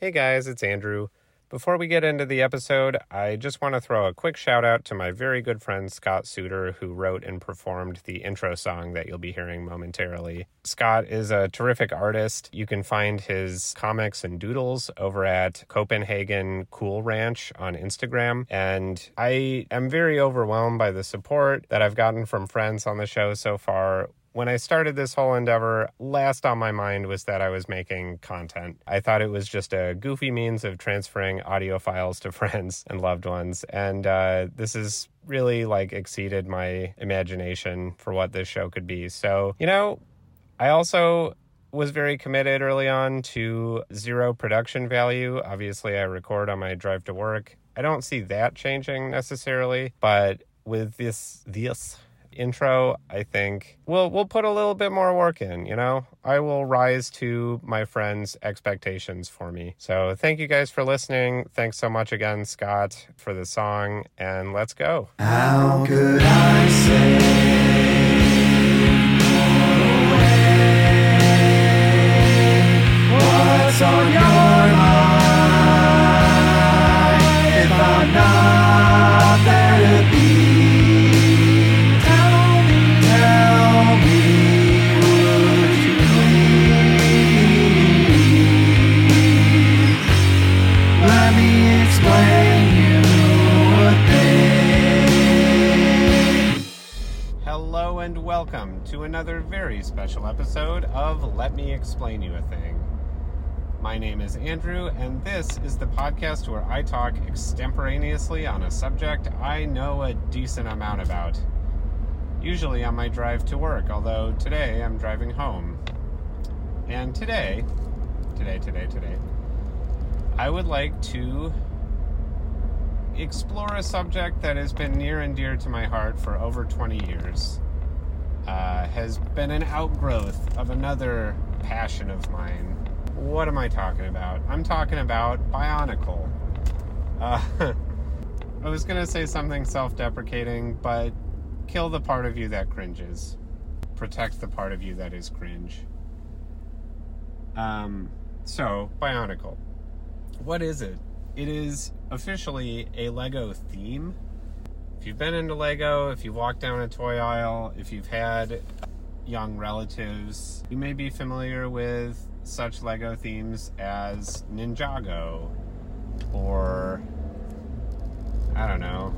Hey guys, it's Andrew. Before we get into the episode, I just want to throw a quick shout out to my very good friend Scott Suiter, who wrote and performed the intro song that you'll be hearing momentarily. Scott is a terrific artist. You can find his comics and doodles over at Copenhagen Cool Ranch on Instagram. And I am very overwhelmed by the support that I've gotten from friends on the show so far when I started this whole endeavor, last on my mind was that I was making content. I thought it was just a goofy means of transferring audio files to friends and loved ones. And uh, this is really like exceeded my imagination for what this show could be. So, you know, I also was very committed early on to zero production value. Obviously, I record on my drive to work. I don't see that changing necessarily, but with this this intro, I think we'll we'll put a little bit more work in, you know? I will rise to my friends' expectations for me. So thank you guys for listening. Thanks so much again, Scott, for the song, and let's go. How could I say what's on your welcome to another very special episode of Let Me Explain You a Thing. My name is Andrew, and this is the podcast where I talk extemporaneously on a subject I know a decent amount about. Usually on my drive to work, although today I'm driving home. And today, today, today, today, I would like to explore a subject that has been near and dear to my heart for over 20 years. Uh, has been an outgrowth of another passion of mine. What am I talking about? I'm talking about Bionicle. Uh, I was going to say something self deprecating, but kill the part of you that cringes, protect the part of you that is cringe. Um, so, Bionicle. What is it? It is officially a Lego theme. If you've been into Lego, if you've walked down a toy aisle, if you've had young relatives, you may be familiar with such Lego themes as Ninjago or I don't know.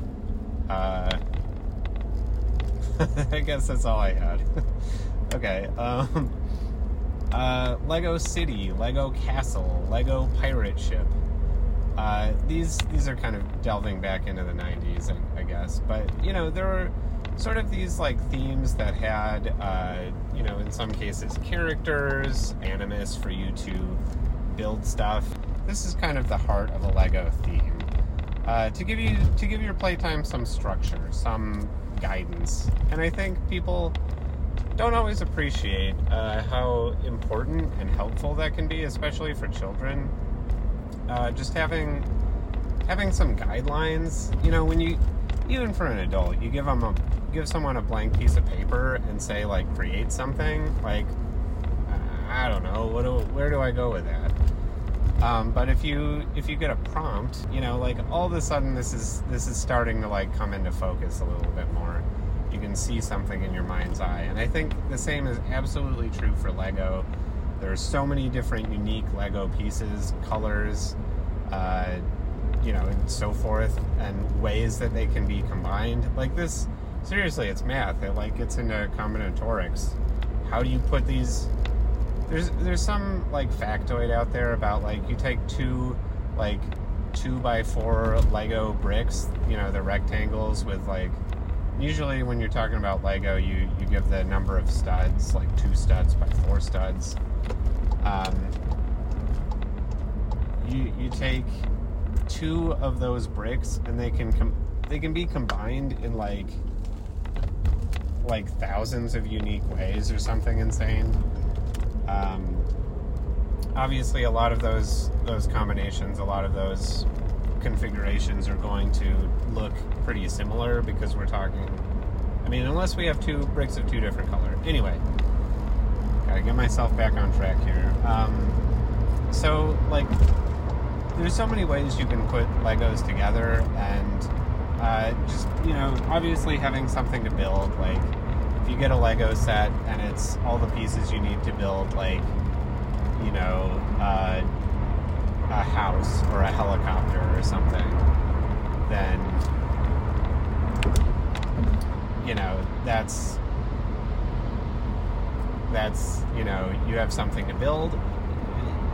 Uh, I guess that's all I had. okay. Um, uh, Lego City, Lego Castle, Lego Pirate Ship. Uh, these these are kind of delving back into the 90s, I, I guess. But you know, there were sort of these like themes that had, uh, you know, in some cases characters, animus for you to build stuff. This is kind of the heart of a Lego theme. Uh, to give you to give your playtime some structure, some guidance, and I think people don't always appreciate uh, how important and helpful that can be, especially for children. Uh, just having having some guidelines, you know, when you even for an adult, you give them a give someone a blank piece of paper and say like create something, like I don't know, what do, where do I go with that? Um, but if you if you get a prompt, you know, like all of a sudden this is this is starting to like come into focus a little bit more. You can see something in your mind's eye, and I think the same is absolutely true for Lego. There's so many different unique Lego pieces, colors, uh, you know, and so forth, and ways that they can be combined. Like this, seriously, it's math. It like gets into combinatorics. How do you put these? There's there's some like factoid out there about like you take two like two by four Lego bricks, you know, the rectangles with like usually when you're talking about Lego, you you give the number of studs, like two studs by four studs. Um, you you take two of those bricks and they can com- they can be combined in like like thousands of unique ways or something insane. Um, obviously, a lot of those those combinations, a lot of those configurations are going to look pretty similar because we're talking. I mean, unless we have two bricks of two different color. Anyway, gotta get myself back on track here. Um, so, like, there's so many ways you can put Legos together, and uh, just you know, obviously having something to build. Like if you get a Lego set and it's all the pieces you need to build, like you know, uh, a house or a helicopter or something, then you know that's that's you know you have something to build.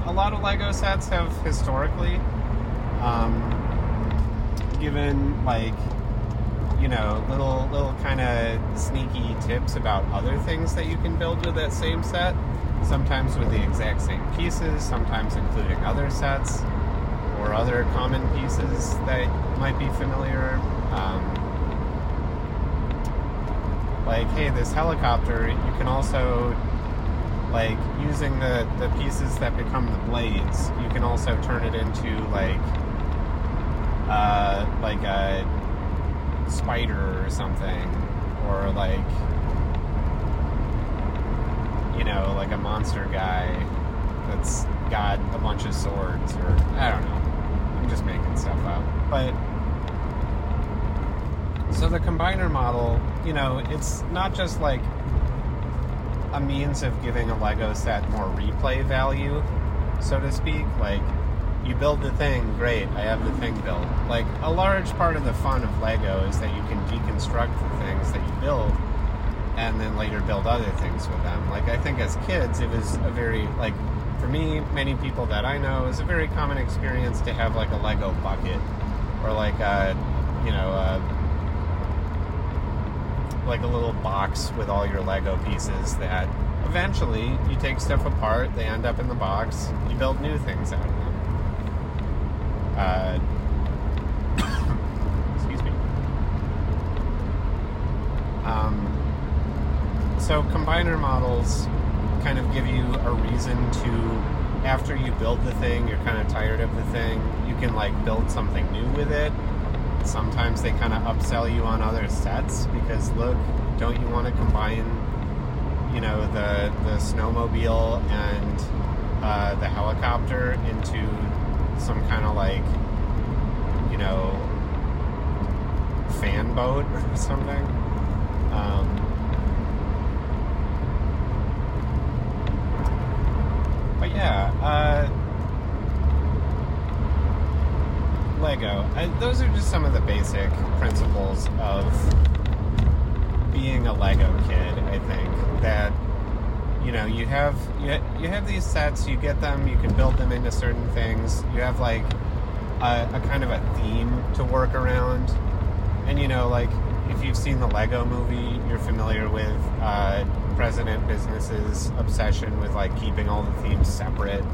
A lot of lego sets have historically um, given like you know little little kind of sneaky tips about other things that you can build with that same set sometimes with the exact same pieces sometimes including other sets or other common pieces that might be familiar. Um, like hey this helicopter you can also like using the the pieces that become the blades you can also turn it into like uh like a spider or something or like you know like a monster guy that's got a bunch of swords or i don't know. I'm just making stuff up. But so the combiner model, you know, it's not just like a means of giving a Lego set more replay value, so to speak. Like, you build the thing, great, I have the thing built. Like, a large part of the fun of Lego is that you can deconstruct the things that you build and then later build other things with them. Like, I think as kids, it was a very, like, for me, many people that I know, it's a very common experience to have, like, a Lego bucket or, like, a, you know, a like a little box with all your Lego pieces that eventually you take stuff apart, they end up in the box, you build new things out of them. Uh, excuse me. Um, so combiner models kind of give you a reason to, after you build the thing, you're kind of tired of the thing, you can like build something new with it sometimes they kind of upsell you on other sets because look, don't you want to combine, you know, the the snowmobile and uh, the helicopter into some kind of like, you know, fan boat or something? Um, but yeah. Uh, Lego. I, those are just some of the basic principles of being a Lego kid. I think that you know you have you, you have these sets. You get them. You can build them into certain things. You have like a, a kind of a theme to work around. And you know, like if you've seen the Lego Movie, you're familiar with uh, President Business's obsession with like keeping all the themes separate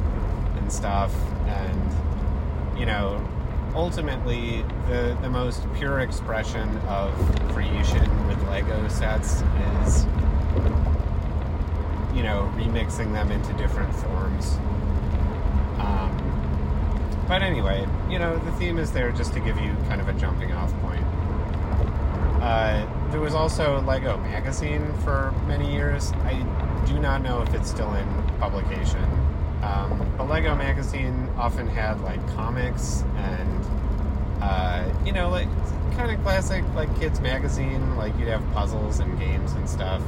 and stuff. And you know, ultimately the the most pure expression of creation with Lego sets is you know remixing them into different forms. Um, but anyway, you know the theme is there just to give you kind of a jumping off point. Uh, there was also Lego magazine for many years. I do not know if it's still in publication. Um, Lego magazine often had like comics and uh, you know like kind of classic like kids magazine. Like you'd have puzzles and games and stuff,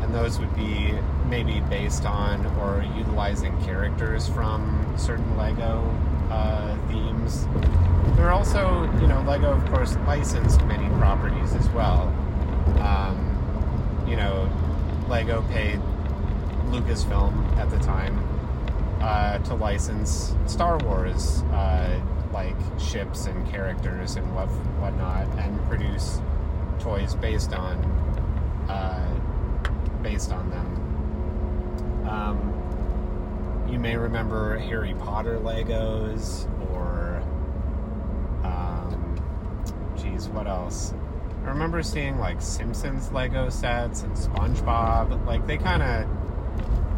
and those would be maybe based on or utilizing characters from certain Lego uh, themes. There are also you know Lego of course licensed many properties as well. Um, you know, Lego paid Lucasfilm at the time uh, to license Star Wars, uh, like ships and characters and what whatnot, and produce toys based on uh, based on them. Um, you may remember Harry Potter Legos, or um, geez, what else? I remember seeing like Simpsons Lego sets and SpongeBob. Like they kind of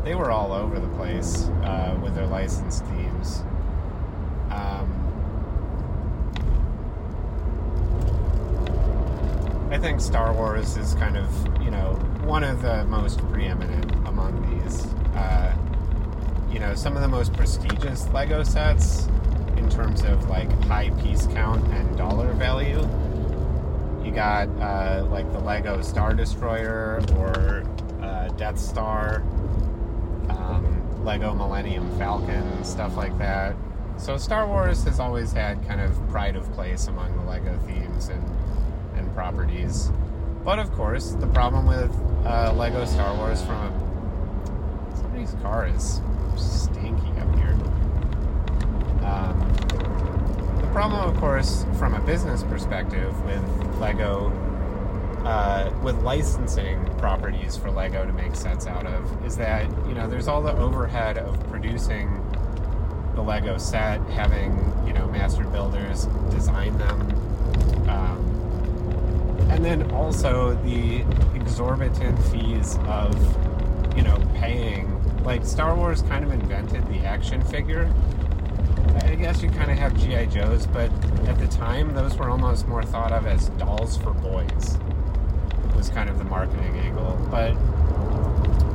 they were all over the place uh, with their licensed themes. Um, I think Star Wars is kind of, you know, one of the most preeminent among these. Uh, you know, some of the most prestigious Lego sets in terms of like high piece count and dollar value. You got uh, like the Lego Star Destroyer or uh, Death Star, Lego Millennium Falcon, stuff like that. So Star Wars has always had kind of pride of place among the Lego themes and and properties. But of course, the problem with uh, Lego Star Wars from a somebody's car is stinky up here. Um, the problem, of course, from a business perspective, with Lego, uh, with licensing properties for Lego to make sets out of, is that you know there's all the overhead of producing the Lego set, having you know master builders design them, um, and then also the exorbitant fees of you know paying. Like Star Wars kind of invented the action figure. I guess you kind of have GI Joes, but at the time those were almost more thought of as dolls for boys. Was kind of the marketing angle, but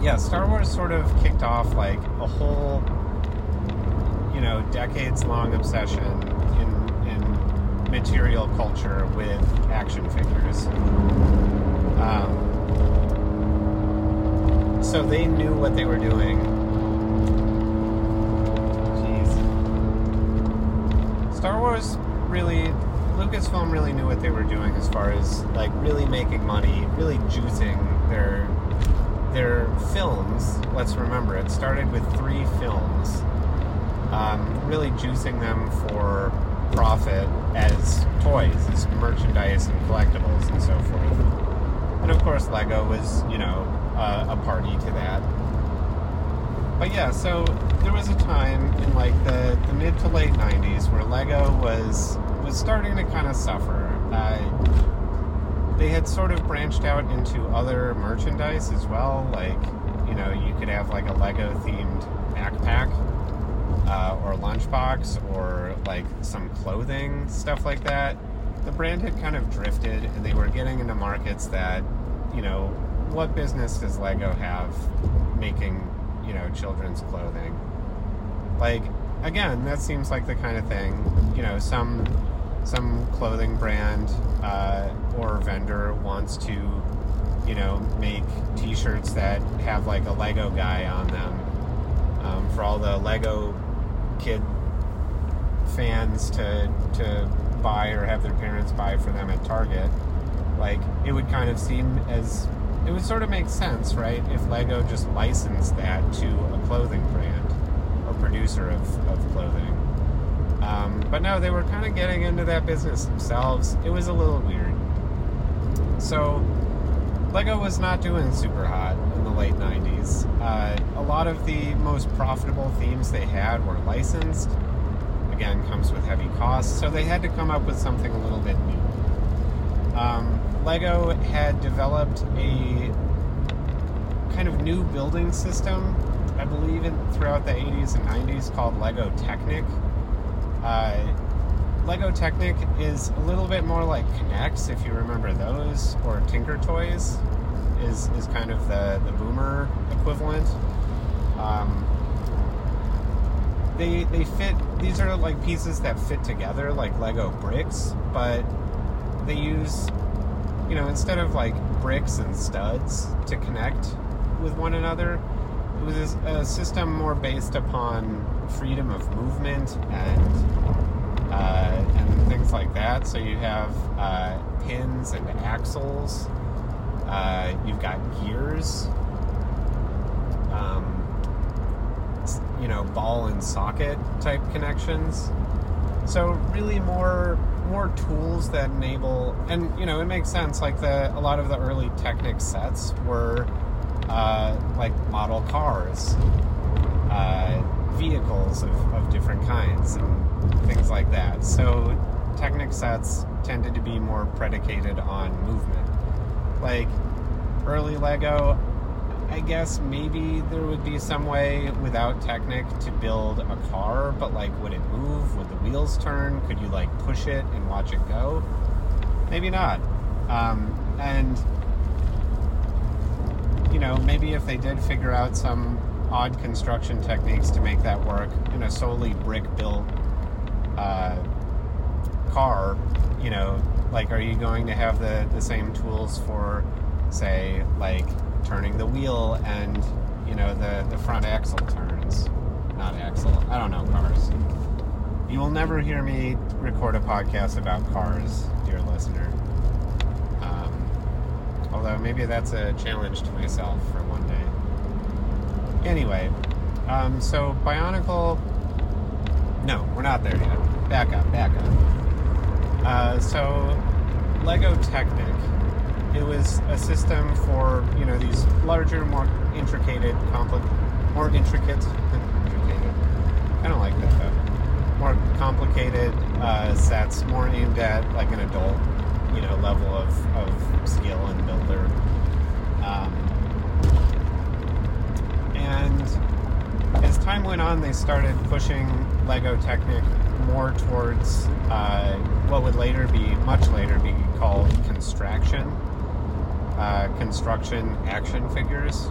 yeah, Star Wars sort of kicked off like a whole you know, decades long obsession in, in material culture with action figures. Um, so they knew what they were doing. Jeez. Star Wars really, Lucasfilm really knew what they were doing as far as like really making money, really juicing their their films. Let's remember, it started with three films um, really juicing them for profit as toys, as merchandise and collectibles and so forth. And of course, Lego was, you know, uh, a party to that. But yeah, so there was a time in like the, the mid to late 90s where Lego was was starting to kind of suffer. They had sort of branched out into other merchandise as well. Like, you know, you could have like a Lego themed backpack uh, or lunchbox or like some clothing, stuff like that. The brand had kind of drifted and they were getting into markets that, you know, what business does Lego have making, you know, children's clothing? Like, again, that seems like the kind of thing, you know, some some clothing brand uh, or vendor wants to, you know, make T-shirts that have like a Lego guy on them um, for all the Lego kid fans to to buy or have their parents buy for them at Target. Like it would kind of seem as it would sort of make sense, right? If Lego just licensed that to a clothing brand or producer of, of clothing. Um, but no, they were kind of getting into that business themselves. It was a little weird. So Lego was not doing super hot in the late 90s. Uh, a lot of the most profitable themes they had were licensed. Again, comes with heavy costs, so they had to come up with something a little bit new. Um, Lego had developed a kind of new building system, I believe, in, throughout the 80s and 90s called Lego Technic. Uh, Lego Technic is a little bit more like K'NEX, if you remember those, or Tinker Toys is, is kind of the, the boomer equivalent. Um, they, they fit, these are like pieces that fit together like Lego bricks, but they use, you know, instead of like bricks and studs to connect with one another, it was a system more based upon freedom of movement and uh, and things like that. So you have uh, pins and axles. Uh, you've got gears. Um, you know, ball and socket type connections. So really more more tools that enable and you know it makes sense like the a lot of the early Technic sets were uh, like model cars uh, vehicles of, of different kinds and things like that. So Technic sets tended to be more predicated on movement. Like early Lego, I guess maybe there would be some way without Technic to build a car, but like would it move? Would the wheels turn? Could you like push it and watch it go? Maybe not. Um, and you know, maybe if they did figure out some odd construction techniques to make that work in a solely brick built uh, car, you know, like are you going to have the, the same tools for, say, like turning the wheel and, you know, the, the front axle turns? Not axle. I don't know cars. You will never hear me record a podcast about cars, dear listener. Although maybe that's a challenge to myself for one day. Anyway, um, so Bionicle. No, we're not there yet. Back up, back up. Uh, so, Lego Technic. It was a system for you know these larger, more intricate, more intricate, intricate. I don't like that though. More complicated uh, sets, more aimed at like an adult, you know, level of, of skill and builder. Um, and as time went on, they started pushing Lego Technic more towards uh, what would later be, much later, be called construction, uh, construction action figures.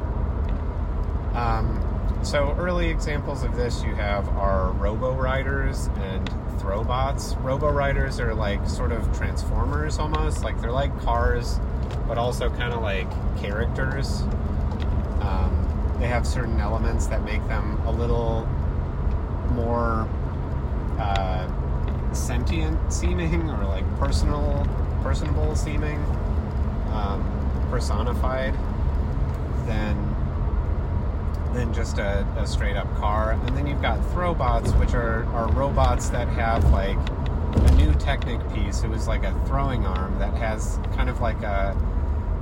Um, so early examples of this you have are Robo Riders and Throwbots. Robo Riders are like sort of transformers almost, like they're like cars, but also kind of like characters. Um, they have certain elements that make them a little more uh, sentient seeming or like personal, personable seeming, um, personified than than just a, a straight up car. And then you've got throwbots, which are, are robots that have like a new Technic piece. It was like a throwing arm that has kind of like a,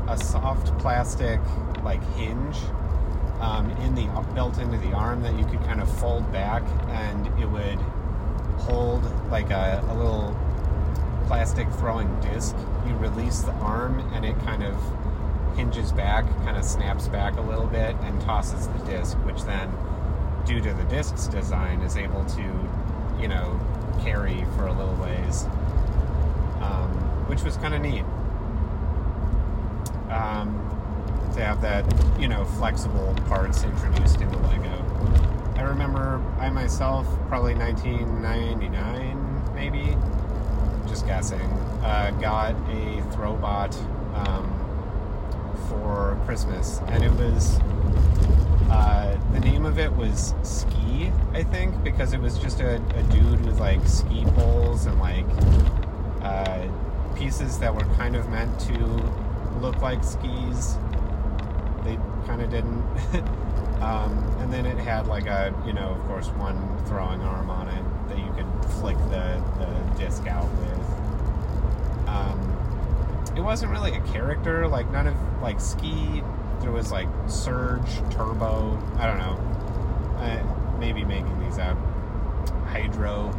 a soft plastic like hinge um, in the built into the arm that you could kind of fold back and it would hold like a, a little plastic throwing disc. You release the arm and it kind of hinges back, kind of snaps back a little bit, and tosses the disc, which then, due to the disc's design, is able to, you know, carry for a little ways, um, which was kind of neat. Um, to have that, you know, flexible parts introduced into Lego. I remember I myself, probably 1999, maybe, just guessing, uh, got a Throwbot. Um, for Christmas, and it was uh, the name of it was Ski, I think, because it was just a, a dude with like ski poles and like uh, pieces that were kind of meant to look like skis. They kind of didn't. um, and then it had like a, you know, of course, one throwing arm on it that you could flick the, the disc out with. Um, it wasn't really a character. Like none of like Ski. There was like Surge, Turbo. I don't know. I, maybe making these up. Hydro.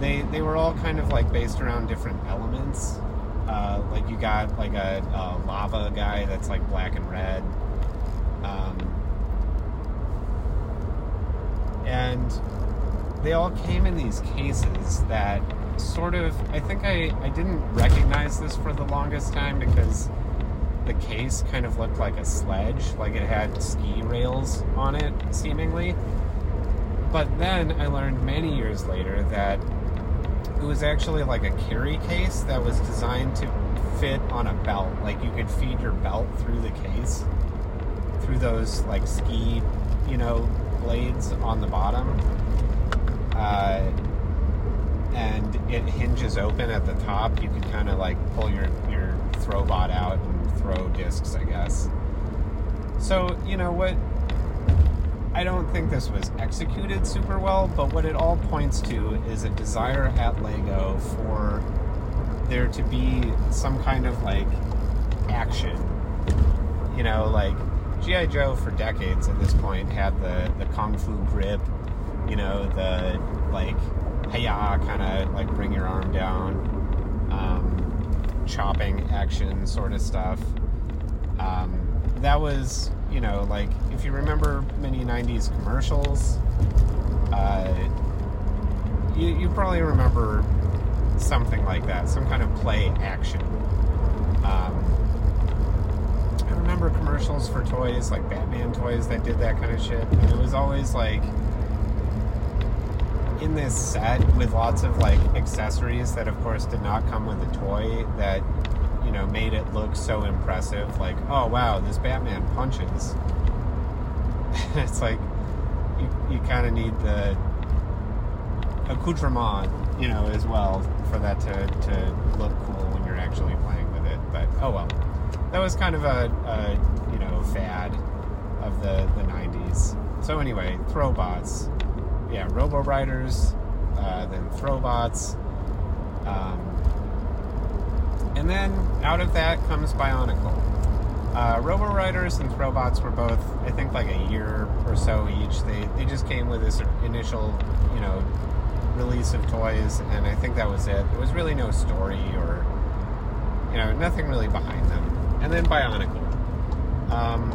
They they were all kind of like based around different elements. Uh, like you got like a, a, lava guy that's like black and red. Um, and they all came in these cases that sort of I think I, I didn't recognize this for the longest time because the case kind of looked like a sledge, like it had ski rails on it, seemingly. But then I learned many years later that it was actually like a carry case that was designed to fit on a belt. Like you could feed your belt through the case, through those like ski, you know, blades on the bottom. Uh, and it hinges open at the top. You can kind of like pull your your throwbot out and throw discs, I guess. So you know what? I don't think this was executed super well, but what it all points to is a desire at Lego for there to be some kind of like action. You know, like G.I. Joe for decades at this point had the, the Kung Fu grip, you know, the like hiya kind of like bring your arm down, um, chopping action sort of stuff. Um, that was, you know, like if you remember many 90s commercials, uh, you, you probably remember something like that, some kind of play action. Um, I remember commercials for toys, like Batman toys that did that kind of shit. And it was always like in this set with lots of like accessories that, of course, did not come with the toy that you know made it look so impressive. Like, oh wow, this Batman punches. it's like you, you kind of need the accoutrement, you know, as well for that to, to look cool when you're actually playing with it. But oh well, that was kind of a, a you know fad of the the 90s. So anyway, Throwbots, yeah, Robo Riders, uh, then Throwbots, um, and then out of that comes Bionicle. Uh, Robo Riders and Throwbots were both, I think, like a year or so each. They they just came with this initial, you know, release of toys, and I think that was it. There was really no story or, you know, nothing really behind them. And then Bionicle. Um,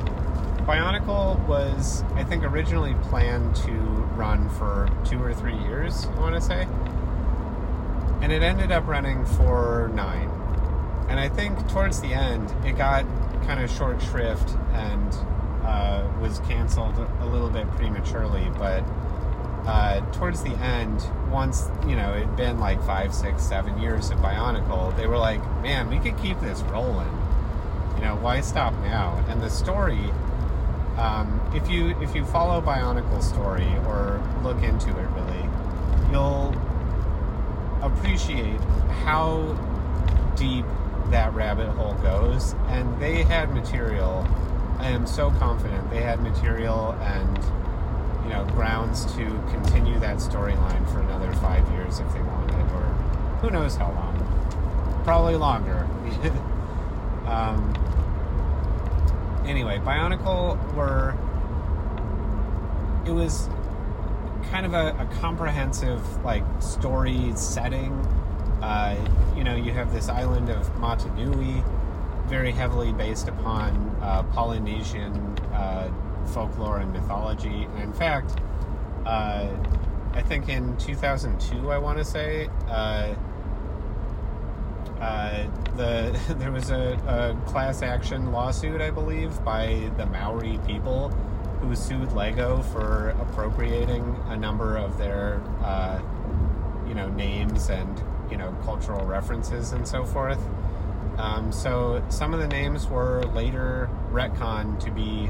Bionicle was, I think, originally planned to run for two or three years, I want to say. And it ended up running for nine. And I think towards the end, it got kind of short shrift and uh, was canceled a little bit prematurely. But uh, towards the end, once, you know, it'd been like five, six, seven years of Bionicle, they were like, man, we could keep this rolling. You know, why stop now? And the story um, if you if you follow Bionicle's story or look into it really, you'll appreciate how deep that rabbit hole goes. And they had material. I am so confident they had material and you know grounds to continue that storyline for another five years if they wanted, or who knows how long. Probably longer. um, anyway, Bionicle were. It was kind of a, a comprehensive like story setting. Uh, you know, you have this island of Mata Nui, very heavily based upon uh, Polynesian uh, folklore and mythology. And in fact, uh, I think in 2002, I want to say, uh, the there was a, a, class action lawsuit, I believe, by the Maori people who sued Lego for appropriating a number of their, uh, you know, names and you know cultural references and so forth. Um, so some of the names were later retconned to be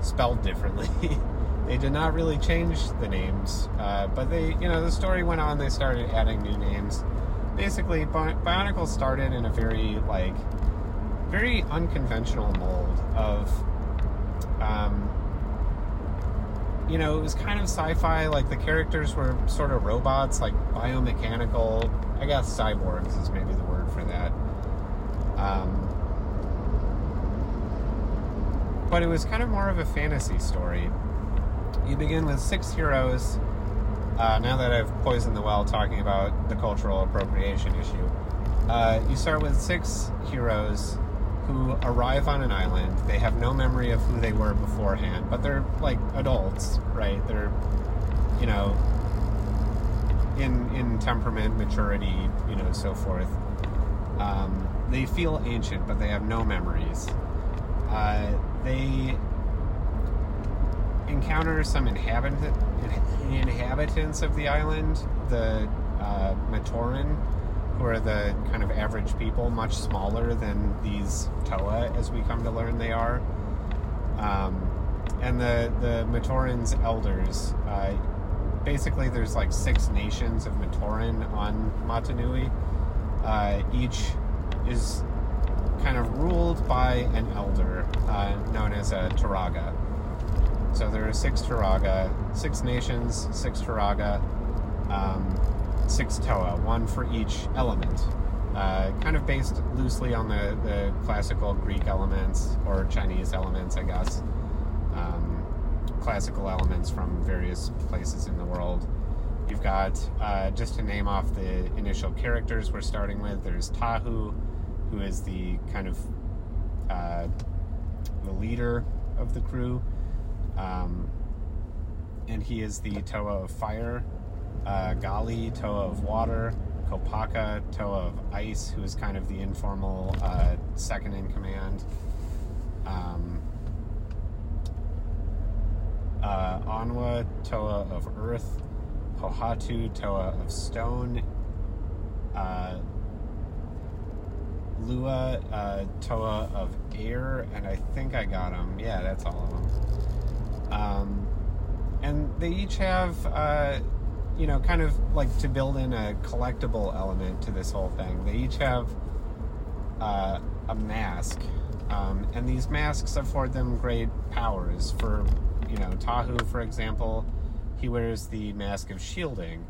spelled differently. they did not really change the names, uh, but they, you know, the story went on. They started adding new names basically Bionicle started in a very like very unconventional mold of um, you know it was kind of sci-fi like the characters were sort of robots like biomechanical i guess cyborgs is maybe the word for that. Um, but it was kind of more of a fantasy story. You begin with six heroes uh, now that I've poisoned the well talking about the cultural appropriation issue, uh, you start with six heroes who arrive on an island. They have no memory of who they were beforehand, but they're like adults, right? They're, you know, in in temperament, maturity, you know, so forth. Um, they feel ancient, but they have no memories. Uh, they encounter some inhabitant, inhabitants of the island, the uh, Matoran, who are the kind of average people, much smaller than these Toa, as we come to learn they are. Um, and the the Matoran's elders. Uh, basically, there's like six nations of Matoran on Mata Nui. Uh, each is kind of ruled by an elder uh, known as a Turaga. So there are six Turaga, six nations, six Turaga, um, six Toa, one for each element. Uh, kind of based loosely on the, the classical Greek elements or Chinese elements, I guess. Um, classical elements from various places in the world. You've got, uh, just to name off the initial characters we're starting with, there's Tahu, who is the kind of uh, the leader of the crew. Um, and he is the Toa of fire, uh, Gali, Toa of water, Kopaka, Toa of ice, who is kind of the informal uh, second in command. Um, uh, Onua, Toa of earth, Pohatu Toa of stone, uh, Lewa uh, Toa of air, and I think I got them. Yeah, that's all of them. Um, and they each have, uh, you know, kind of like to build in a collectible element to this whole thing. They each have uh, a mask, um, and these masks afford them great powers. For you know, Tahu, for example, he wears the mask of shielding,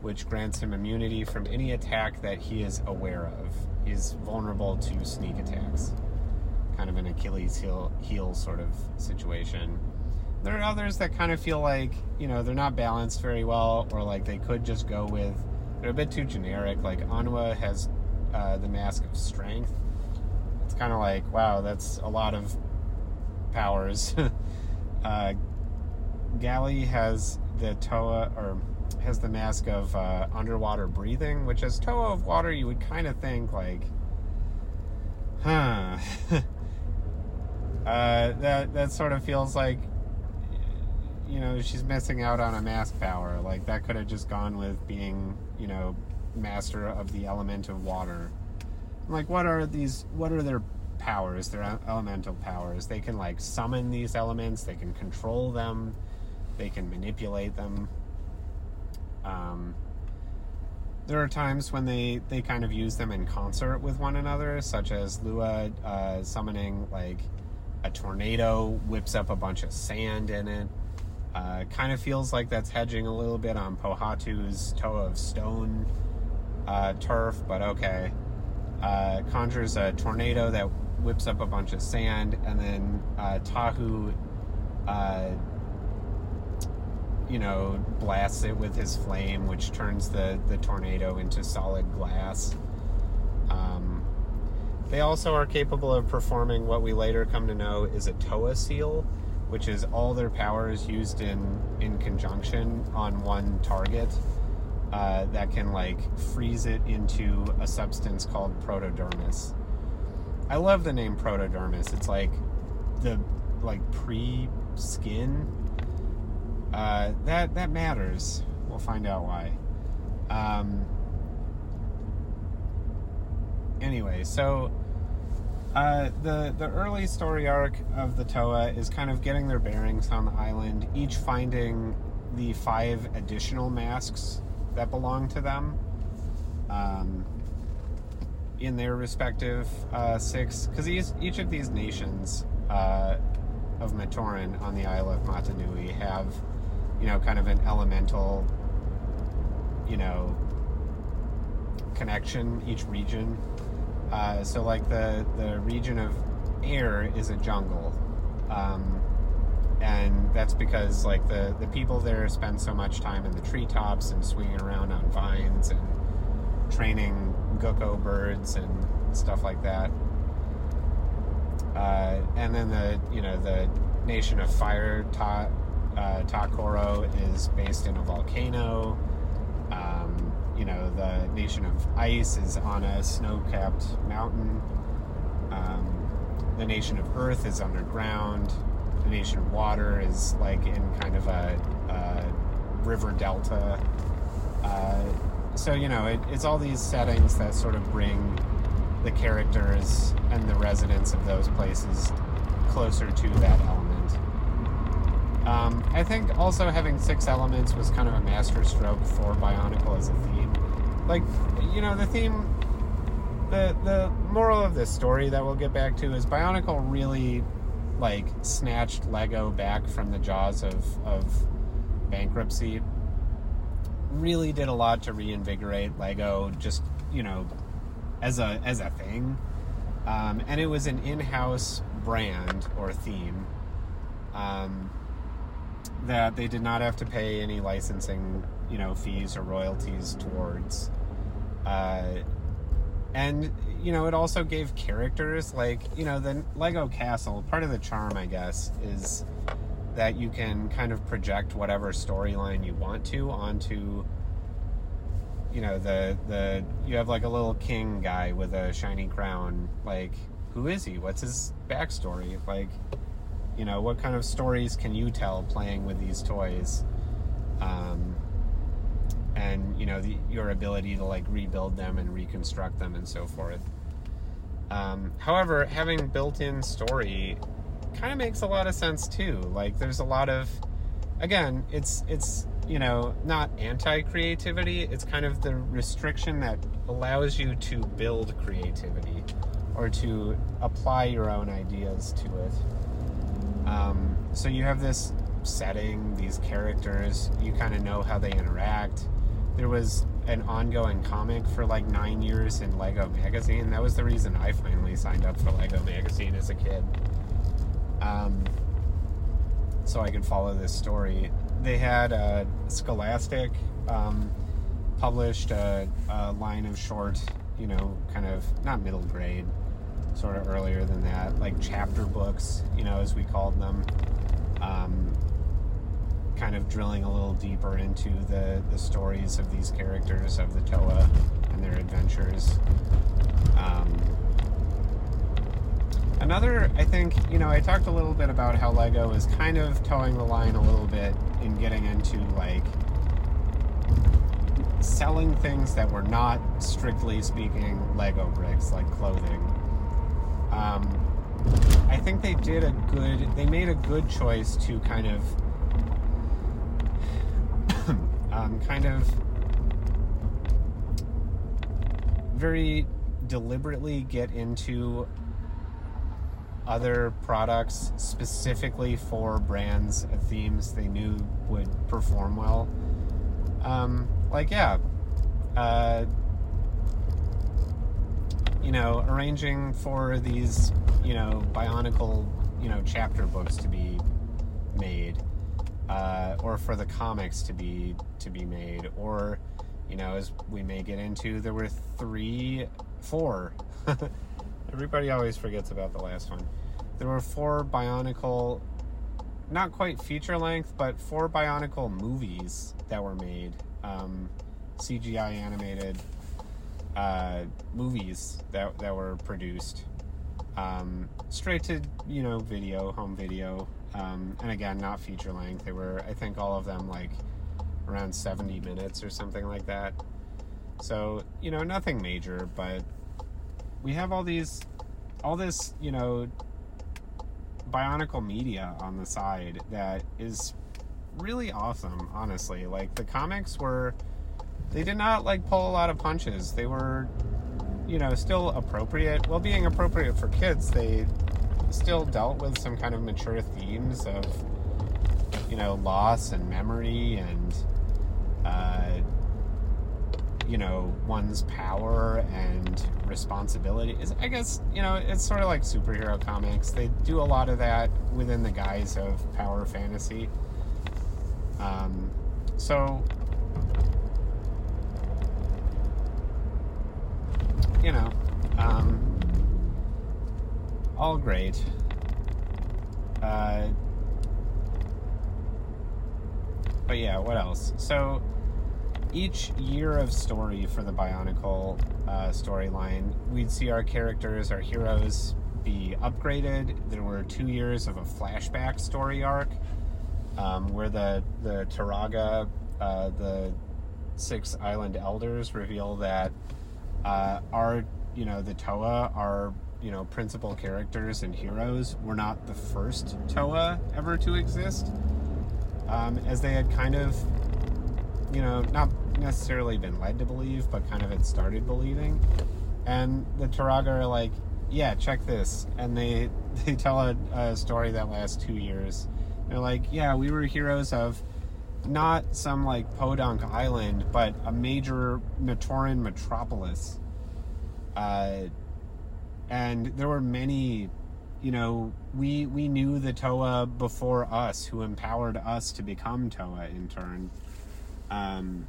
which grants him immunity from any attack that he is aware of. He's vulnerable to sneak attacks, kind of an Achilles heel, heel sort of situation. There are others that kind of feel like you know they're not balanced very well, or like they could just go with they're a bit too generic. Like Onua has uh, the mask of strength. It's kind of like wow, that's a lot of powers. uh, has the Toa or has the mask of uh, underwater breathing, which as Toa of water, you would kind of think like, huh. uh, that that sort of feels like, you know, she's missing out on a mask power. Like that could have just gone with being, you know, master of the element of water. Like, what are these? What are their powers? Their elemental powers. They can like summon these elements. They can control them. They can manipulate them. Um, there are times when they, they kind of use them in concert with one another, such as Lewa uh, summoning like a tornado, whips up a bunch of sand in it. Uh, kind of feels like that's hedging a little bit on Pohatu's Toa of Stone uh, turf, but okay. Uh, conjures a tornado that whips up a bunch of sand, and then uh, Tahu uh, you know, blasts it with his flame, which turns the, the tornado into solid glass. Um, they also are capable of performing what we later come to know is a Toa seal, which is all their powers used in, in conjunction on one target uh, that can like freeze it into a substance called protodermis. I love the name protodermis. It's like the like pre skin uh, that that matters. We'll find out why. Um, anyway, so uh, the the early story arc of the Toa is kind of getting their bearings on the island, each finding the five additional masks that belong to them um, in their respective uh, six, because each of these nations uh, of Matoran on the Isle of Matanui have you know, kind of an elemental, you know, connection, each region. Uh, so, like, the, the region of air is a jungle. Um, and that's because, like, the, the people there spend so much time in the treetops and swinging around on vines and training Gukko birds and stuff like that. Uh, and then the, you know, the nation of fire taught uh, Ta-Koro is based in a volcano. You know, the nation of ice is on a snow-capped mountain. Um, the nation of earth is underground. The nation of water is like in kind of a, a river delta. Uh, so you know, it, it's all these settings that sort of bring the characters and the residents of those places closer to that element. Um, I think also having six elements was kind of a masterstroke for Bionicle as a theme. Like, you know, the theme, the the moral of this story that we'll get back to is Bionicle really like snatched Lego back from the jaws of of bankruptcy. Really did a lot to reinvigorate Lego, just you know, as a as a thing. Um, and it was an in-house brand or theme. Um, that they did not have to pay any licensing, you know, fees or royalties towards. Uh, and you know, it also gave characters like you know the Lego Castle. Part of the charm, I guess, is that you can kind of project whatever storyline you want to onto. You know the the you have like a little king guy with a shiny crown. Like, who is he? What's his backstory? Like, you know, what kind of stories can you tell playing with these toys? Um, and you know the, your ability to like rebuild them and reconstruct them and so forth. Um, however, having built-in story kind of makes a lot of sense too. Like there's a lot of again, it's it's you know not anti-creativity. It's kind of the restriction that allows you to build creativity or to apply your own ideas to it. Um, so you have this setting, these characters. You kind of know how they interact. There was an ongoing comic for like nine years in Lego Magazine. That was the reason I finally signed up for Lego Magazine as a kid. Um, so I could follow this story. They had uh, Scholastic um, published a, a line of short, you know, kind of not middle grade, sort of earlier than that, like chapter books, you know, as we called them. Um, kind of drilling a little deeper into the, the stories of these characters of the Toa and their adventures. Um, another, I think, you know, I talked a little bit about how Lego is kind of towing the line a little bit in getting into like selling things that were not strictly speaking Lego bricks, like clothing. Um, I think they did a good, they made a good choice to kind of um, kind of very deliberately get into other products specifically for brands and themes they knew would perform well. Um, like, yeah, uh, you know, arranging for these, you know, Bionicle, you know, chapter books to be made uh, or for the comics to be to be made, or you know, as we may get into, there were three, four. Everybody always forgets about the last one. There were four Bionicle, not quite feature length, but four Bionicle movies that were made, um, CGI animated uh, movies that that were produced, um, straight to you know video, home video. Um, and again, not feature length. They were, I think, all of them like around 70 minutes or something like that. So, you know, nothing major, but we have all these, all this, you know, bionicle media on the side that is really awesome, honestly. Like, the comics were, they did not like pull a lot of punches. They were, you know, still appropriate. Well, being appropriate for kids, they still dealt with some kind of mature themes of, you know, loss and memory and, uh, you know, one's power and responsibility. Is I guess you know it's sort of like superhero comics. They do a lot of that within the guise of power fantasy. Um, so you know, um, all great. Uh, but yeah, what else? So each year of story for the Bionicle uh, storyline, we'd see our characters, our heroes, be upgraded. There were two years of a flashback story arc um, where the the Turaga, uh, the six island elders, reveal that uh, our you know the Toa are you know principal characters and heroes were not the first Toa ever to exist, um, as they had kind of you know not necessarily been led to believe, but kind of had started believing. And the Turaga are like, yeah, check this, and they they tell a, a story that lasts two years. They're like, yeah, we were heroes of not some like podunk island, but a major Matoran metropolis. Uh, and there were many, you know, we we knew the Toa before us, who empowered us to become Toa in turn. Um,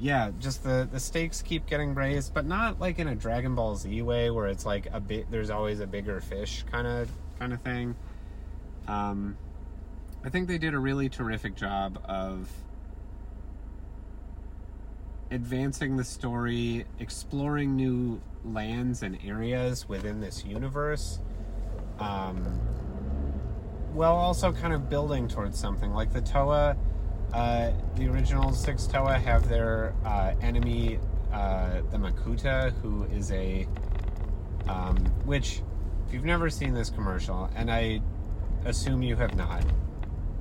yeah, just the the stakes keep getting raised, but not like in a Dragon Ball Z way where it's like a bit. There's always a bigger fish kind of kind of thing. Um, I think they did a really terrific job of advancing the story, exploring new lands and areas within this universe, um, while also kind of building towards something. Like the Toa Uh, the original Six Toa have their uh, enemy, uh, the Makuta, who is a. Um, which, if you've never seen this commercial, and I assume you have not,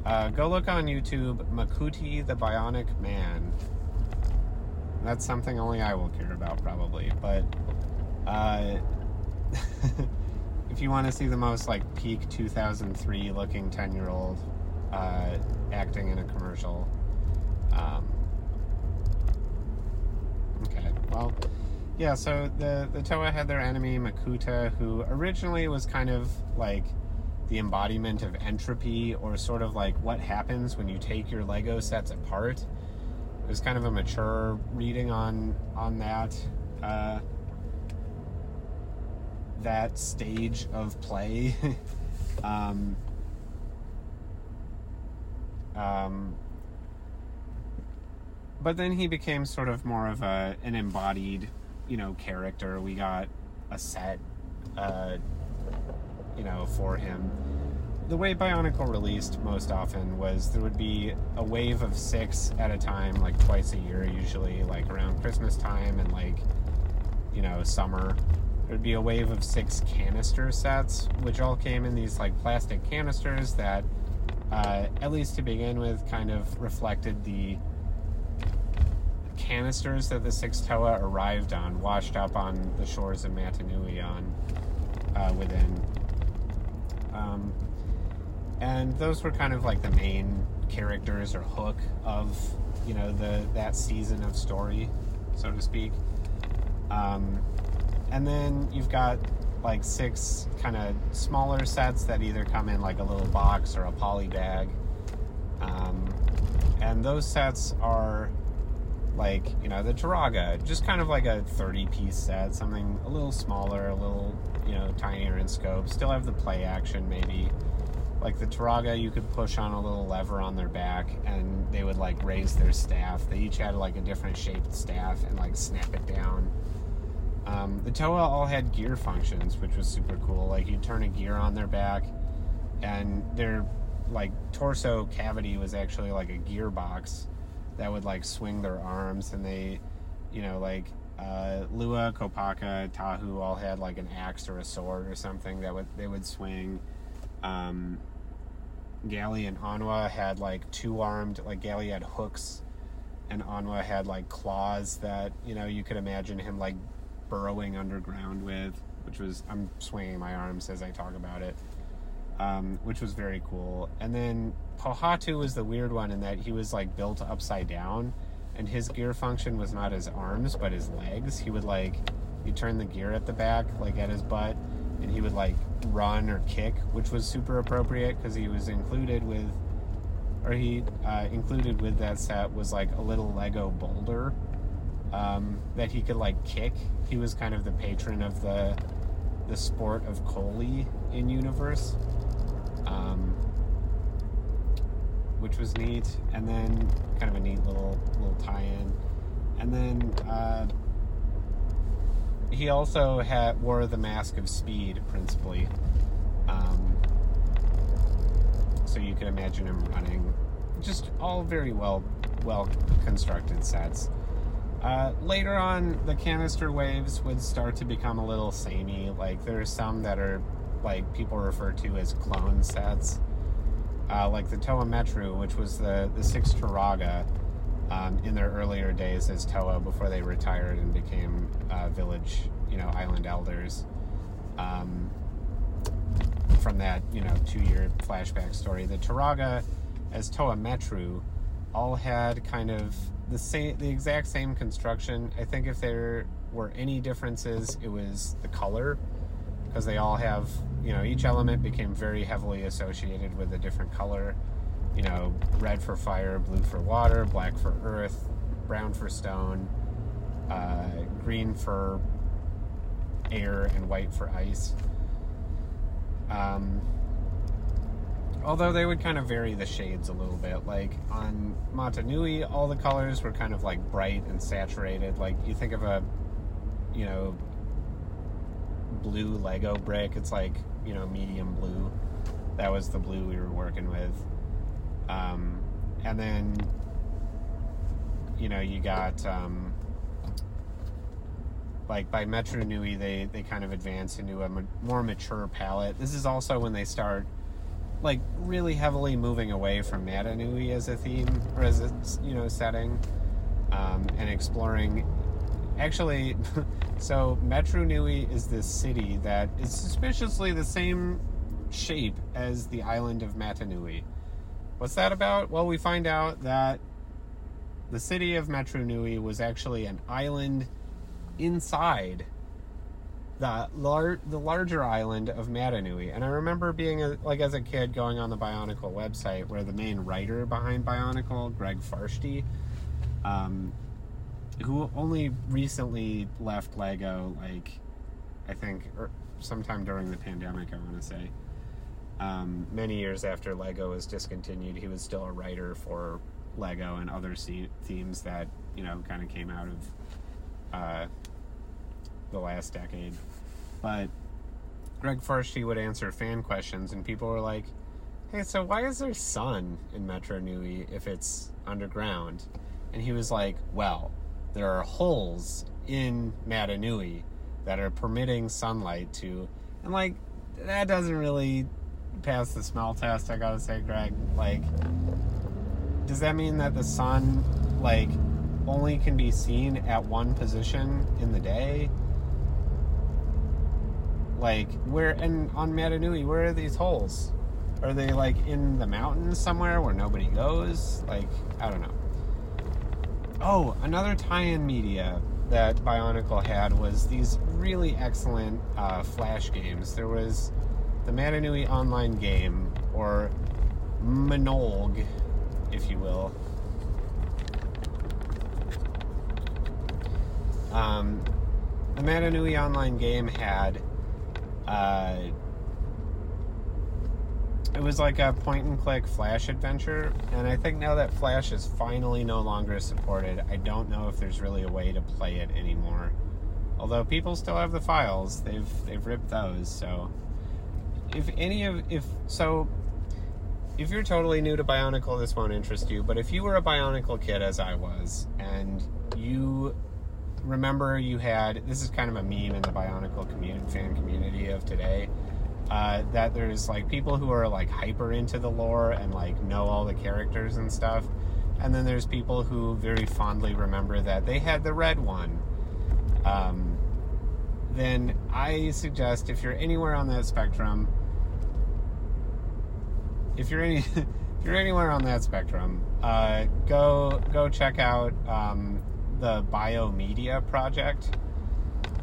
uh, go look on YouTube Makuti the Bionic Man. That's something only I will care about, probably. But uh, if you want to see the most like peak 2003 looking 10 year old uh, acting in a commercial, um, okay, well, yeah. So the the Toa had their enemy Makuta, who originally was kind of like the embodiment of entropy, or sort of like what happens when you take your Lego sets apart. It was kind of a mature reading on on that. Uh, that stage of play. um, um, but then he became sort of more of a an embodied, you know, character. We got a set, uh, you know, for him. The way Bionicle released most often was there would be a wave of six at a time, like twice a year, usually, like around Christmas time and like, you know, summer there'd be a wave of six canister sets, which all came in these like plastic canisters that, uh, at least to begin with, kind of reflected the canisters that the Six Toa arrived on, washed up on the shores of Mata Nui on uh, within. Um, and those were kind of like the main characters or hook of you know the that season of story, so to speak. Um, and then you've got like six kind of smaller sets that either come in like a little box or a poly bag. Um, and those sets are like, you know, the Turaga, just kind of like a 30 piece set, something a little smaller, a little, you know, tinier in scope. Still have the play action, maybe. Like the Turaga, you could push on a little lever on their back and they would like raise their staff. They each had like a different shaped staff and like snap it down. Um, the Toa all had gear functions, which was super cool. Like you turn a gear on their back, and their like torso cavity was actually like a gearbox that would like swing their arms, and they, you know, like uh, Lewa, Kopaka, Tahu all had like an axe or a sword or something that would they would swing. Um, Gali and Onua had like two armed, like Gali had hooks, and Onua had like claws that you know you could imagine him like burrowing underground with, which was I'm swinging my arms as I talk about it, um, which was very cool. And then Pohatu was the weird one in that he was like built upside down, and his gear function was not his arms but his legs. He would like you turn the gear at the back, like at his butt, and he would like run or kick, which was super appropriate because he was included with, or he uh, included with that set was like a little Lego boulder um, that he could like kick. He was kind of the patron of the the sport of Kolhii in universe, um, which was neat. And then kind of a neat little little tie-in. And then uh, he also had wore the mask of speed principally. Um, so you could imagine him running. Just all very well well constructed sets. Uh, later on, the canister waves would start to become a little samey. Like there are some that are like people refer to as clone sets, uh, like the Toa Metru, which was the the six Turaga um, in their earlier days as Toa before they retired and became uh, village, you know, island elders. Um, from that, you know, two-year flashback story, the Turaga as Toa Metru all had kind of the same, the exact same construction. I think if there were any differences, it was the color, because they all have, you know, each element became very heavily associated with a different color. You know, red for fire, blue for water, black for earth, brown for stone, uh, green for air, and white for ice. Um, although they would kind of vary the shades a little bit. Like on Mata Nui, all the colors were kind of like bright and saturated. Like you think of a, you know, blue Lego brick, it's like, you know, medium blue. That was the blue we were working with. Um, and then you know, you got um, like by Metru Nui, they they kind of advance into a ma- more mature palette. This is also when they start like really heavily moving away from Mata Nui as a theme or as a you know setting, um, and exploring. Actually, so Metru Nui is this city that is suspiciously the same shape as the island of Mata Nui. What's that about? Well, we find out that the city of Metru Nui was actually an island inside the lar- the larger island of Mata Nui. And I remember being a, like as a kid going on the Bionicle website where the main writer behind Bionicle, Greg Farshtey, um, who only recently left Lego, like I think or sometime during the pandemic, I want to say. Um, many years after Lego was discontinued, he was still a writer for Lego and other themes that you know kind of came out of uh, the last decade. But Greg Farshtey would answer fan questions, and people were like, "Hey, so why is there sun in Metru Nui if it's underground?" And he was like, "Well, there are holes in Mata Nui that are permitting sunlight to, and like that doesn't really pass the smell test. I gotta say, Greg. Like, does that mean that the sun, like, only can be seen at one position in the day? Like, where and on Mata Nui, where are these holes? Are they like in the mountains somewhere where nobody goes? Like, I don't know. Oh, another tie-in media that Bionicle had was these really excellent uh, flash games. There was the Mata Nui online game, or Manolg, if you will. Um, the Mata Nui online game had uh, it was like a point and click flash adventure and i think now that flash is finally no longer supported i don't know if there's really a way to play it anymore although people still have the files they've they've ripped those so if any of if so if you're totally new to bionicle this won't interest you but if you were a bionicle kid as i was and you remember you had this is kind of a meme in the bionicle community fan community of today uh, that there's like people who are like hyper into the lore and like know all the characters and stuff and then there's people who very fondly remember that they had the red one. Um, then i suggest if you're anywhere on that spectrum if you're any if you're anywhere on that spectrum uh, go go check out um, the biomedia project.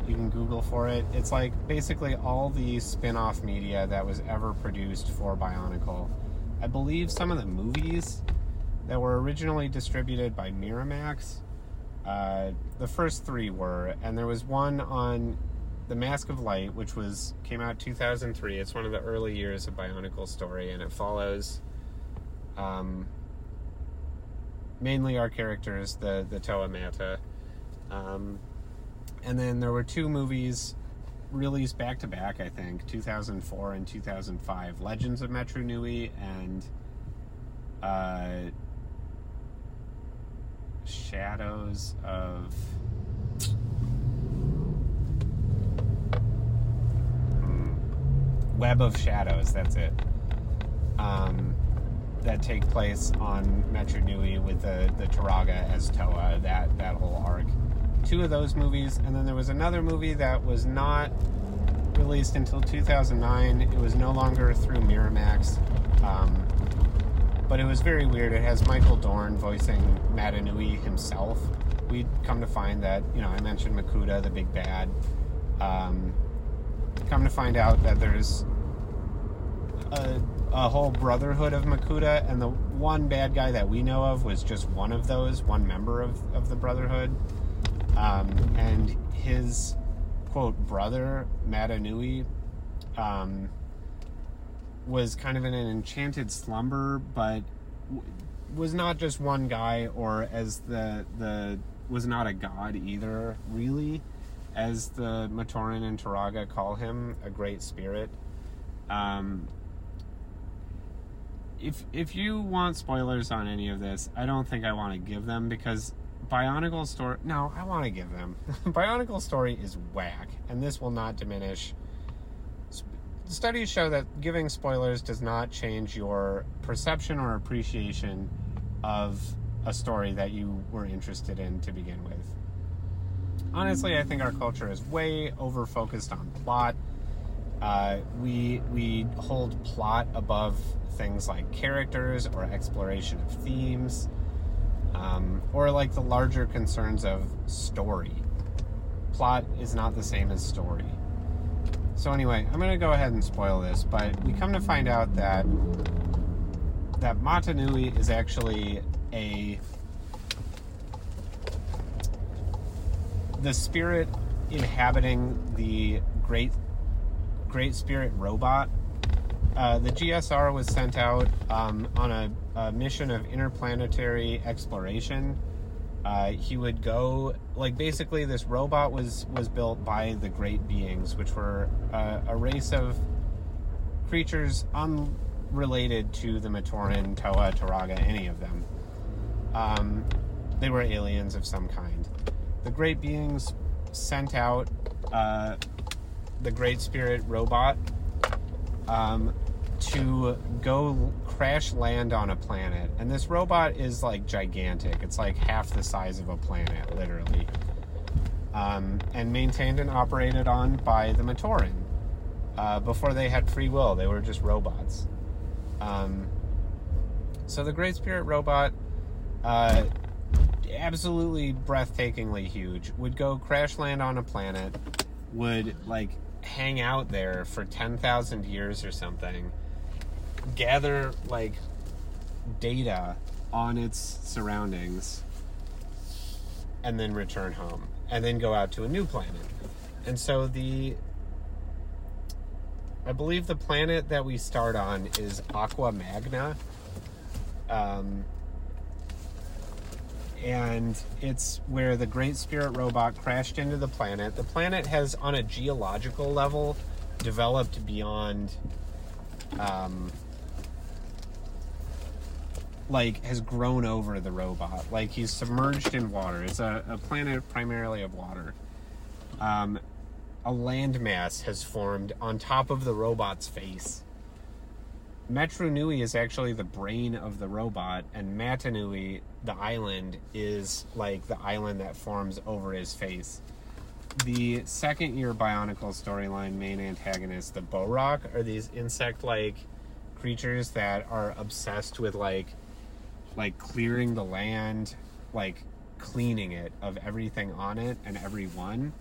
You can google for it. It's like basically all the spin-off media that was ever produced for bionicle. I believe some of the movies that were originally distributed by miramax uh, the first three were and there was one on the mask of light which was came out 2003 it's one of the early years of bionicle story and it follows um, mainly our characters, the the Toa Mata. Um, and then there were two movies released back to back, I think, 2004 and 2005, Legends of Metru Nui and uh, Shadows of. Web of Shadows, that's it. Um, that take place on Metru Nui with the, the Turaga as Toa, that, that whole arc. Two of those movies, and then there was another movie that was not released until 2009. It was no longer through Miramax, um, but it was very weird. It has Michael Dorn voicing Mata Nui himself. We'd come to find that, you know, I mentioned Makuta, the big bad. Um, come to find out that there's a, a whole brotherhood of Makuta, and the one bad guy that we know of was just one of those, one member of, of the brotherhood. Um, and his quote brother Mata Nui um, was kind of in an enchanted slumber, but w- was not just one guy, or as the the was not a god either, really, as the Matoran and Turaga call him, a great spirit. Um, if if you want spoilers on any of this, I don't think I want to give them because Bionicle story. No, I want to give them. Bionicle story is whack, and this will not diminish. Studies show that giving spoilers does not change your perception or appreciation of a story that you were interested in to begin with. Honestly, I think our culture is way over focused on plot. Uh, we we hold plot above things like characters or exploration of themes um, or like the larger concerns of story. Plot is not the same as story. So anyway, I'm gonna go ahead and spoil this, but we come to find out that that Mata Nui is actually a the spirit inhabiting the great great spirit robot. Uh, the GSR was sent out um, on a, a mission of interplanetary exploration. Uh, he would go like basically this robot was was built by the great beings, which were uh, a race of creatures unrelated to the Matoran, Toa, Turaga, any of them. Um, they were aliens of some kind. The great beings sent out uh, the great spirit robot um, to go crash land on a planet. And this robot is like gigantic. It's like half the size of a planet, literally. Um, and maintained and operated on by the Matoran. Uh, before they had free will, they were just robots. Um, so the Great Spirit robot, uh, absolutely breathtakingly huge, would go crash land on a planet, would like hang out there for 10,000 years or something, gather like data on its surroundings, and then return home, and then go out to a new planet. And so the I believe the planet that we start on is Aqua Magna. Um, and it's where the Great Spirit robot crashed into the planet. The planet has, on a geological level, developed beyond, um, like, has grown over the robot. Like, he's submerged in water. It's a, a planet primarily of water. Um, a landmass has formed on top of the robot's face. Metru Nui is actually the brain of the robot, and Mata Nui, the island, is like the island that forms over his face. The second year Bionicle storyline main antagonists, the Bohrok, are these insect like creatures that are obsessed with like like clearing the land, like cleaning it of everything on it and everyone.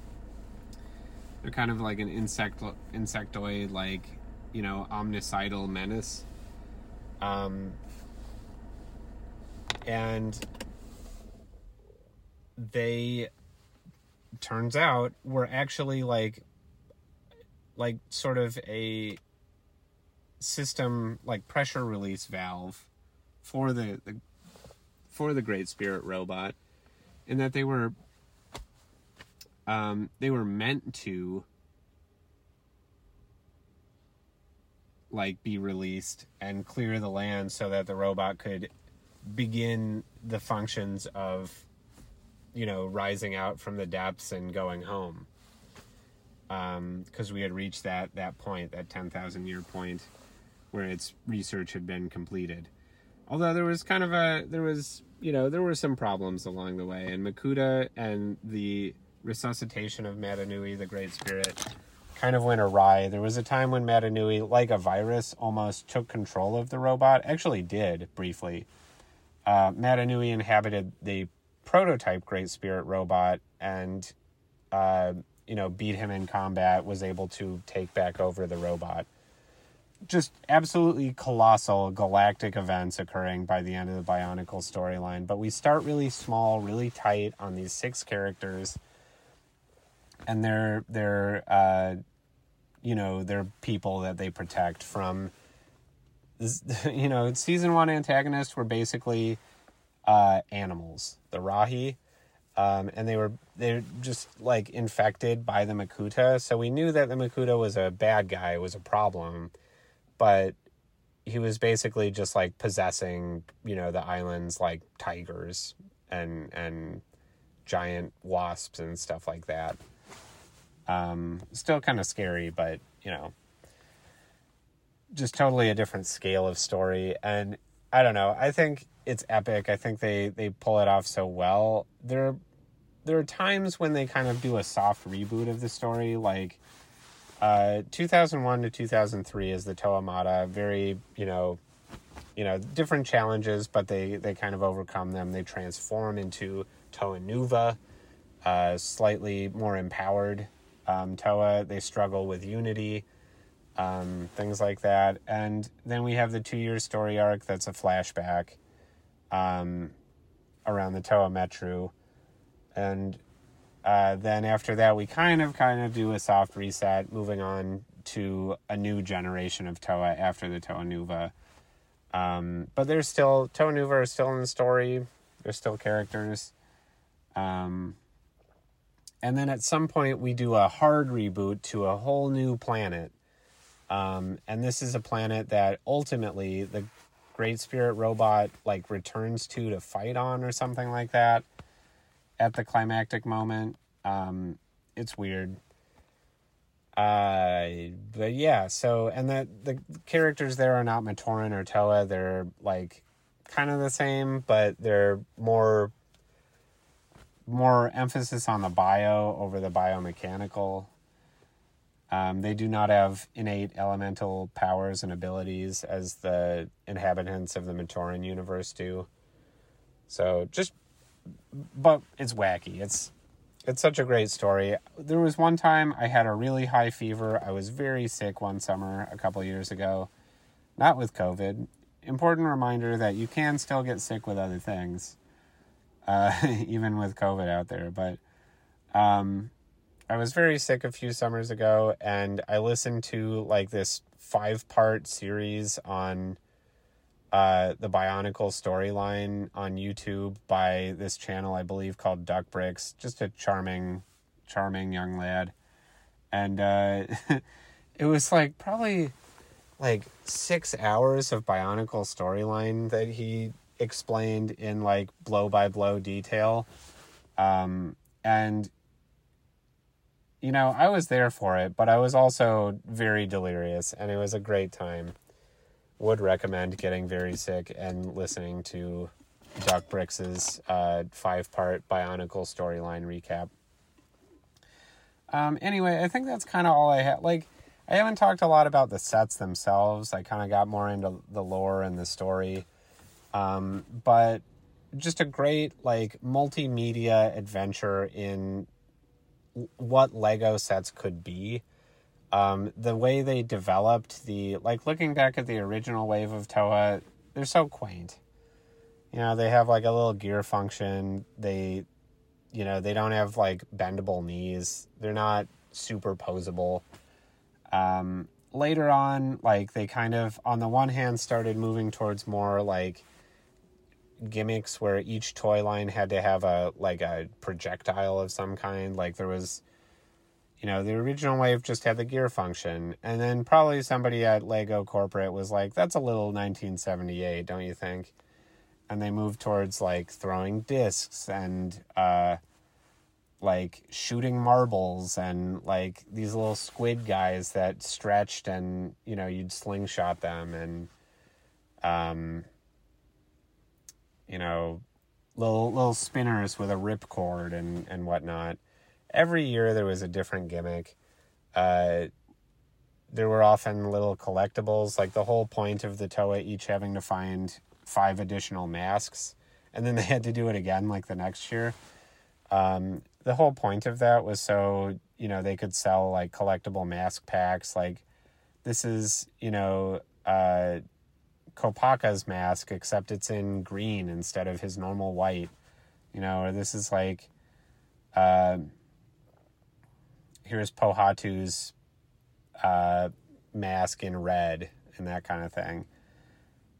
They're kind of like an insect insectoid like you know, omnicidal menace. Um, and they turns out were actually like like sort of a system like pressure release valve for the, the for the great spirit robot in that they were um, they were meant to like be released and clear the land so that the robot could begin the functions of you know rising out from the depths and going home. Because um, we had reached that that point that 10,000 year point where its research had been completed. Although there was kind of a there was you know there were some problems along the way and Makuta and the resuscitation of Mata Nui the great spirit kind of went awry. There was a time when Mata Nui, like a virus, almost took control of the robot. Actually, did briefly. Uh, Mata Nui inhabited the prototype Great Spirit robot and, uh, you know, beat him in combat, was able to take back over the robot. Just absolutely colossal galactic events occurring by the end of the Bionicle storyline. But we start really small, really tight on these six characters and they're they're uh, you know they're people that they protect from. You know, season one antagonists were basically uh, animals, the Rahi, um, and they were they're just like infected by the Makuta. So we knew that the Makuta was a bad guy, was a problem, but he was basically just like possessing you know the islands like tigers and and giant wasps and stuff like that. Um, still kind of scary, but you know, just totally a different scale of story. And I don't know. I think it's epic. I think they they pull it off so well. There there are times when they kind of do a soft reboot of the story, like uh, 2001 to 2003 is the Toa Mata. Very you know you know different challenges, but they they kind of overcome them. They transform into Toa Nuva, uh, slightly more empowered um, Toa. They struggle with unity, um, things like that. And then we have the two year story arc that's a flashback um, around the Toa Metru. And uh, then after that, we kind of kind of do a soft reset, moving on to a new generation of Toa after the Toa Nuva. Um, but there's still Toa Nuva is still in the story. There's still characters. Um, and then at some point we do a hard reboot to a whole new planet. Um, and this is a planet that ultimately the Great Spirit robot like returns to to fight on or something like that at the climactic moment. Um, it's weird. Uh, but yeah, so and the the characters there are not Matoran or Toa. They're like kind of the same, but they're more more emphasis on the bio over the biomechanical. Um, they do not have innate elemental powers and abilities as the inhabitants of the Matoran universe do. So just, but it's wacky. It's it's such a great story. There was one time I had a really high fever. I was very sick one summer a couple years ago, not with COVID. Important reminder that you can still get sick with other things uh, even with COVID out there. But um, I was very sick a few summers ago, and I listened to like this five part series on uh, the Bionicle storyline on YouTube by this channel, I believe, called Duck Bricks. Just a charming, charming young lad. And uh, it was like probably like six hours of Bionicle storyline that he explained in like blow by blow detail. Um, and you know, I was there for it, but I was also very delirious and it was a great time. Would recommend getting very sick and listening to Duck Bricks's uh, five part Bionicle storyline recap. Um, anyway, I think that's kind of all I had. Like, I haven't talked a lot about the sets themselves. I kind of got more into the lore and the story. Um, but just a great like multimedia adventure in what Lego sets could be. Um, the way they developed the like looking back at the original wave of Toa, they're so quaint. You know, they have like a little gear function. They, you know, they don't have like bendable knees. They're not superposable. Um, later on, like they kind of, on the one hand, started moving towards more like gimmicks where each toy line had to have a like a projectile of some kind. Like there was you know the original wave just had the gear function. And then probably somebody at lego corporate was like that's a little 1978 don't you think? And they moved towards like throwing discs and uh like shooting marbles and like these little squid guys that stretched and you know you'd slingshot them and um you know, little little spinners with a ripcord and and whatnot. Every year there was a different gimmick. Uh, there were often little collectibles, like the whole point of the Toa each having to find five additional masks, and then they had to do it again like the next year. Um, the whole point of that was so you know they could sell like collectible mask packs. Like this is you know uh, Kopaka's mask, except it's in green instead of his normal white. You know, or this is like, uh, here's Pohatu's uh, mask in red and that kind of thing.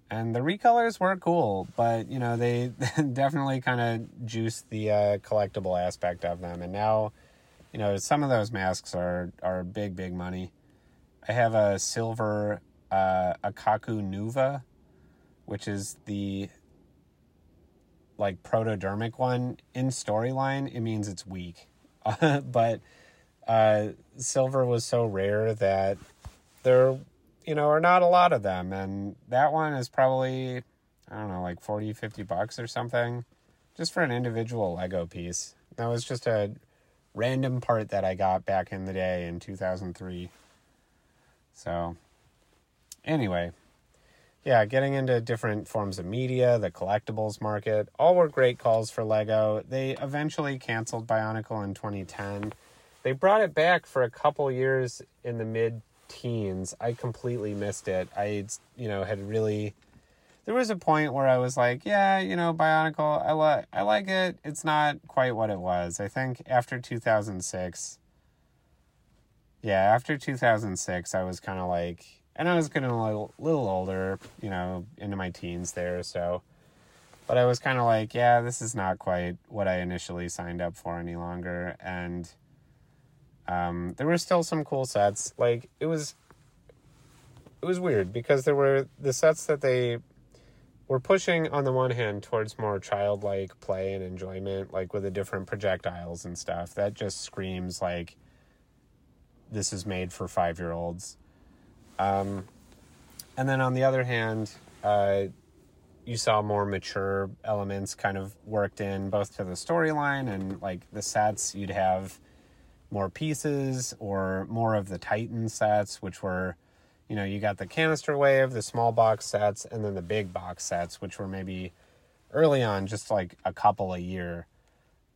And the recolors were cool, but you know they definitely kind of juiced the uh, collectible aspect of them. And now, you know, some of those masks are are big, big money. I have a silver uh, Akaku Nuva, which is the like protodermic one in storyline, it means it's weak. but uh, silver was so rare that there, you know, are not a lot of them. And that one is probably, I don't know, like 40, 50 bucks or something just for an individual Lego piece. That was just a random part that I got back in the day in 2003. So, anyway, yeah, getting into different forms of media, the collectibles market, all were great calls for Lego. They eventually canceled Bionicle in 2010. They brought it back for a couple years in the mid teens. I completely missed it. I, you know, had really. There was a point where I was like, yeah, you know, Bionicle, I like, I like it. It's not quite what it was. I think after 2006. Yeah, after 2006, I was kind of like, and I was getting a little, little older, you know, into my teens there. So, but I was kind of like, yeah, this is not quite what I initially signed up for any longer. And um, there were still some cool sets. Like it was, it was weird because there were the sets that they were pushing on the one hand towards more childlike play and enjoyment, like with the different projectiles and stuff. That just screams like this is made for five year olds. Um, and then on the other hand, uh, you saw more mature elements kind of worked in both to the storyline and like the sets. You'd have more pieces or more of the Titan sets, which were, you know, you got the canister wave, the small box sets, and then the big box sets, which were maybe early on just like a couple a year.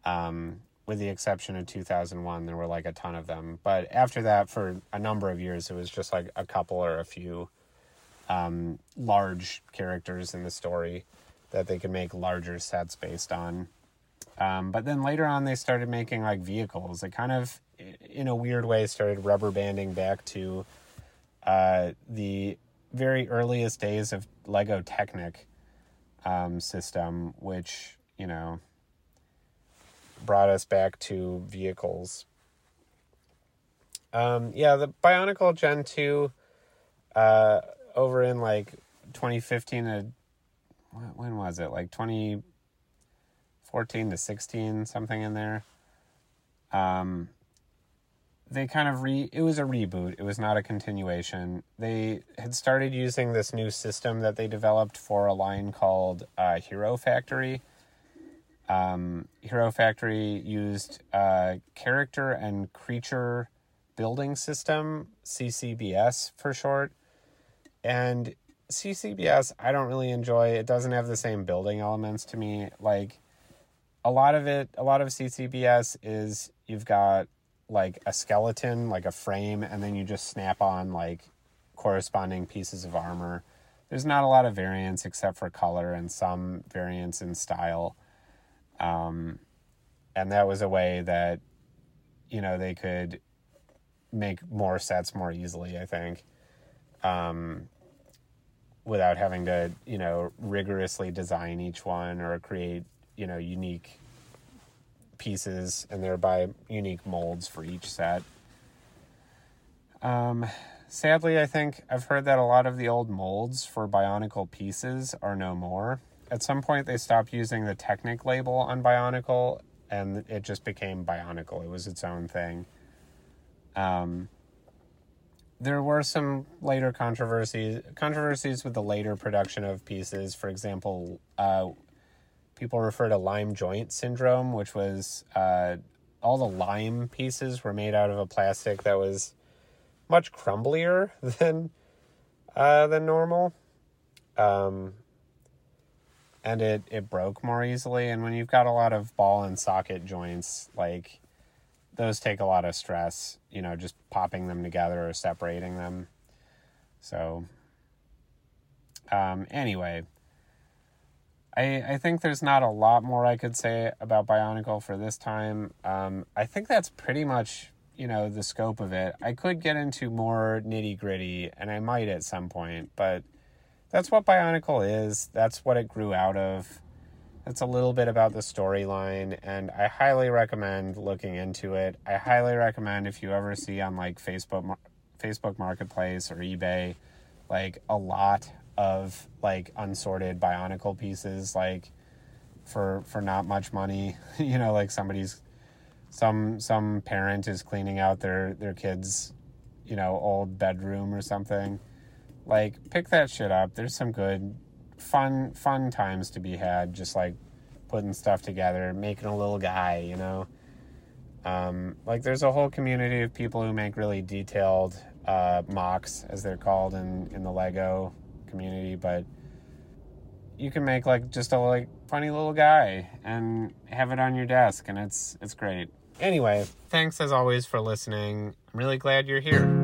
Um, with the exception of 2001, there were like a ton of them. But after that, for a number of years, it was just like a couple or a few um, large characters in the story that they could make larger sets based on. Um, but then later on, they started making like vehicles. It kind of, in a weird way, started rubber banding back to uh, the very earliest days of Lego Technic um, system, which, you know, brought us back to vehicles. Um, yeah, the Bionicle Gen 2 uh, over in like 2015 to when was it? Like 2014 to 16, something in there. Um, they kind of re it was a reboot it was not a continuation they had started using this new system that they developed for a line called uh, hero factory um, hero factory used uh, character and creature building system ccbs for short and ccbs i don't really enjoy it doesn't have the same building elements to me like a lot of it a lot of ccbs is you've got like a skeleton, like a frame, and then you just snap on like corresponding pieces of armor. There's not a lot of variance except for color and some variance in style. Um, and that was a way that, you know, they could make more sets more easily, I think, um, without having to, you know, rigorously design each one or create, you know, unique pieces and thereby unique molds for each set. Um, sadly, I think I've heard that a lot of the old molds for Bionicle pieces are no more. At some point, they stopped using the Technic label on Bionicle, and it just became Bionicle. It was its own thing. Um, there were some later controversies controversies with the later production of pieces. For example, uh, people refer to lime joint syndrome, which was uh, all the lime pieces were made out of a plastic that was much crumblier than uh, than normal, um, and it it broke more easily. And when you've got a lot of ball and socket joints, like those take a lot of stress. You know, just popping them together or separating them. So, um, anyway I, I think there's not a lot more I could say about Bionicle for this time. Um, I think that's pretty much, you know, the scope of it. I could get into more nitty gritty, and I might at some point, but that's what Bionicle is. That's what it grew out of. That's a little bit about the storyline, and I highly recommend looking into it. I highly recommend if you ever see on like Facebook, Facebook Marketplace or eBay, like a lot of like unsorted Bionicle pieces, like for for not much money. you know, like somebody's some some parent is cleaning out their their kids, you know, old bedroom or something. Like pick that shit up. There's some good fun fun times to be had just like putting stuff together, making a little guy, you know. Um, like there's a whole community of people who make really detailed uh, MOCs, as they're called in, in the Lego community, but you can make like just a like funny little guy and have it on your desk and it's it's great. Anyway, thanks as always for listening. I'm really glad you're here.